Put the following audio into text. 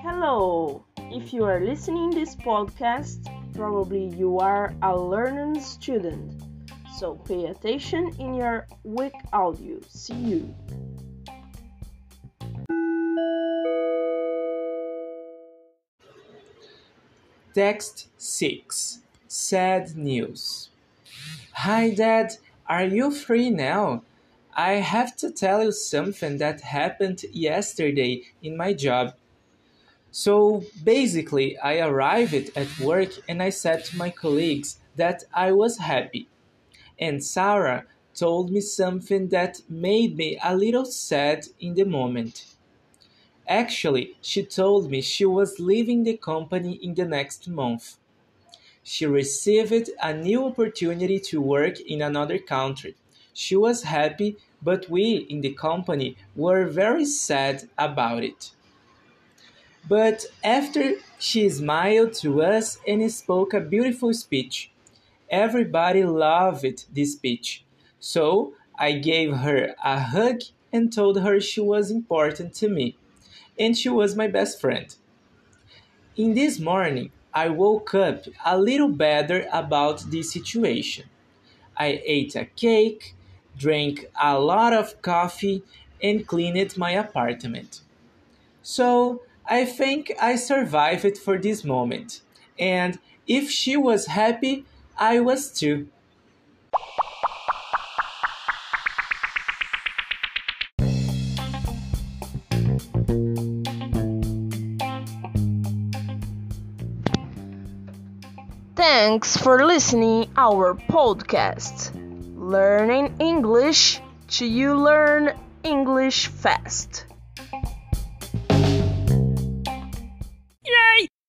Hello! If you are listening this podcast, probably you are a learning student. So pay attention in your week audio. See you. Text 6 Sad news. Hi, Dad. Are you free now? I have to tell you something that happened yesterday in my job. So basically, I arrived at work and I said to my colleagues that I was happy. And Sarah told me something that made me a little sad in the moment. Actually, she told me she was leaving the company in the next month. She received a new opportunity to work in another country. She was happy, but we in the company were very sad about it. But after she smiled to us and spoke a beautiful speech, everybody loved this speech. So I gave her a hug and told her she was important to me and she was my best friend. In this morning, I woke up a little better about this situation. I ate a cake, drank a lot of coffee, and cleaned my apartment. So I think I survived for this moment. And if she was happy, I was too. Thanks for listening our podcast. Learning English to you learn English fast.